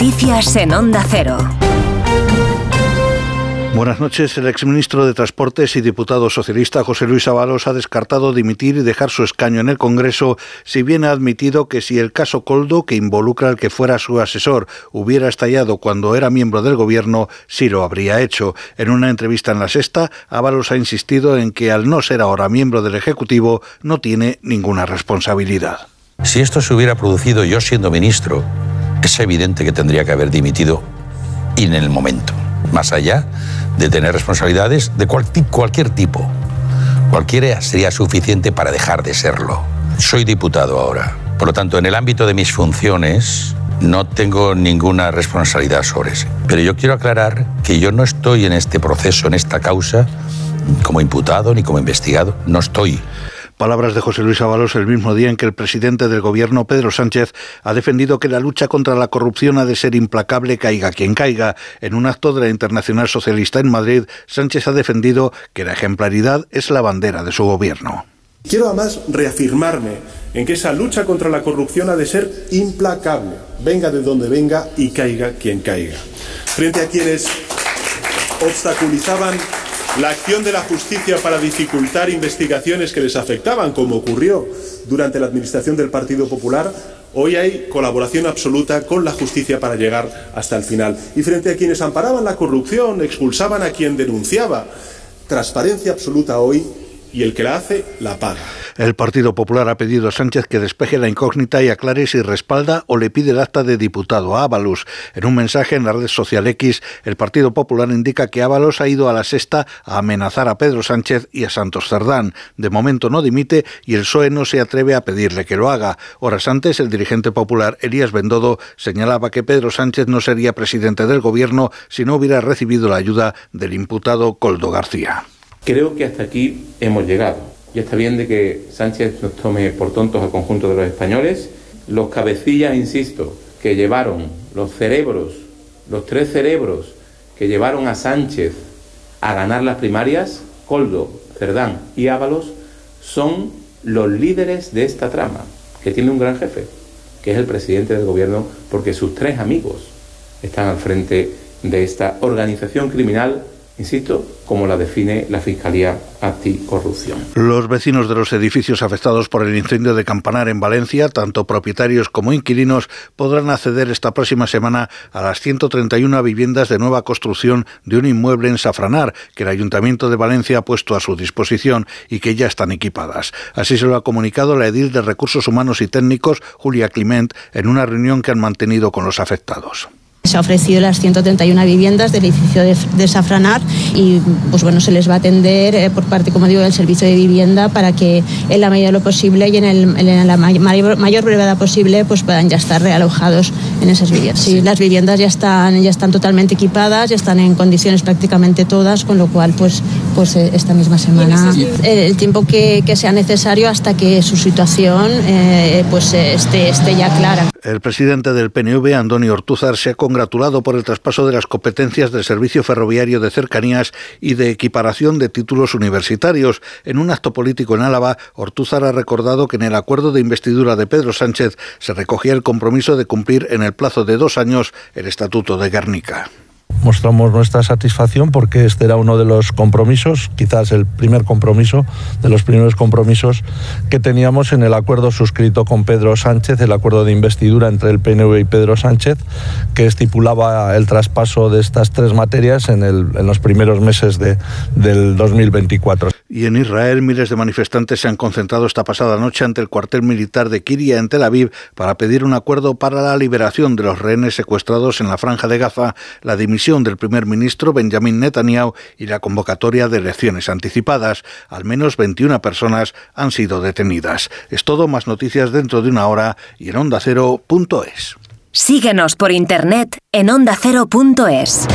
Noticias en Onda Cero. Buenas noches. El exministro de Transportes y diputado socialista José Luis Ábalos ha descartado dimitir y dejar su escaño en el Congreso, si bien ha admitido que si el caso Coldo, que involucra al que fuera su asesor, hubiera estallado cuando era miembro del Gobierno, sí lo habría hecho. En una entrevista en La Sexta, Ábalos ha insistido en que al no ser ahora miembro del Ejecutivo, no tiene ninguna responsabilidad. Si esto se hubiera producido yo siendo ministro, es evidente que tendría que haber dimitido en el momento, más allá de tener responsabilidades de cualquier tipo. Cualquiera sería suficiente para dejar de serlo. Soy diputado ahora. Por lo tanto, en el ámbito de mis funciones no tengo ninguna responsabilidad sobre eso. Pero yo quiero aclarar que yo no estoy en este proceso, en esta causa, como imputado ni como investigado. No estoy. Palabras de José Luis Ábalos el mismo día en que el presidente del gobierno, Pedro Sánchez, ha defendido que la lucha contra la corrupción ha de ser implacable, caiga quien caiga. En un acto de la Internacional Socialista en Madrid, Sánchez ha defendido que la ejemplaridad es la bandera de su gobierno. Quiero además reafirmarme en que esa lucha contra la corrupción ha de ser implacable, venga de donde venga y caiga quien caiga. Frente a quienes obstaculizaban la acción de la justicia para dificultar investigaciones que les afectaban, como ocurrió durante la administración del Partido Popular, hoy hay colaboración absoluta con la justicia para llegar hasta el final. Y frente a quienes amparaban la corrupción, expulsaban a quien denunciaba, transparencia absoluta hoy y el que la hace la paga. El Partido Popular ha pedido a Sánchez que despeje la incógnita y aclare si respalda o le pide el acta de diputado a Ábalos. En un mensaje en la red social X, el Partido Popular indica que Ábalos ha ido a la sexta a amenazar a Pedro Sánchez y a Santos Cerdán. De momento no dimite y el PSOE no se atreve a pedirle que lo haga. Horas antes, el dirigente popular Elías Bendodo señalaba que Pedro Sánchez no sería presidente del gobierno si no hubiera recibido la ayuda del imputado Coldo García. Creo que hasta aquí hemos llegado ya está bien de que Sánchez nos tome por tontos al conjunto de los españoles. Los cabecillas, insisto, que llevaron los cerebros, los tres cerebros que llevaron a Sánchez a ganar las primarias, Coldo, Cerdán y Ábalos, son los líderes de esta trama, que tiene un gran jefe, que es el presidente del gobierno, porque sus tres amigos están al frente de esta organización criminal insisto, como la define la Fiscalía Anticorrupción. Los vecinos de los edificios afectados por el incendio de Campanar en Valencia, tanto propietarios como inquilinos, podrán acceder esta próxima semana a las 131 viviendas de nueva construcción de un inmueble en Safranar que el Ayuntamiento de Valencia ha puesto a su disposición y que ya están equipadas. Así se lo ha comunicado la edil de Recursos Humanos y Técnicos, Julia Clement, en una reunión que han mantenido con los afectados. Se ha ofrecido las 131 viviendas del edificio de, Safranar y pues bueno, se les va a atender eh, por parte, como digo, del servicio de vivienda para que en la medida de lo posible y en, la mayor, brevedad posible pues puedan ya estar realojados en esas viviendas. Sí, las viviendas ya están, ya están totalmente equipadas, ya están en condiciones prácticamente todas, con lo cual pues, pues eh, esta misma semana el, tiempo que, sea necesario hasta que su situación eh, pues esté, esté ya clara. El presidente del PNV, Antonio Ortúzar, se ha congratulado por el traspaso de las competencias del Servicio Ferroviario de Cercanías y de equiparación de títulos universitarios. En un acto político en Álava, Ortúzar ha recordado que en el acuerdo de investidura de Pedro Sánchez se recogía el compromiso de cumplir en el plazo de dos años el Estatuto de Guernica mostramos nuestra satisfacción porque este era uno de los compromisos, quizás el primer compromiso, de los primeros compromisos que teníamos en el acuerdo suscrito con Pedro Sánchez, el acuerdo de investidura entre el PNV y Pedro Sánchez, que estipulaba el traspaso de estas tres materias en, los primeros meses de, del 2024. Y en Israel, miles de manifestantes se han concentrado esta pasada noche ante el cuartel militar de Kiria en Tel Aviv para pedir un acuerdo para la liberación de los rehenes secuestrados en la franja de Gaza, la dimisión del primer ministro Benjamin Netanyahu y la convocatoria de elecciones anticipadas. Al menos 21 personas han sido detenidas. Es todo, más noticias dentro de una hora y en ondacero.es. Síguenos por internet en ondacero.es.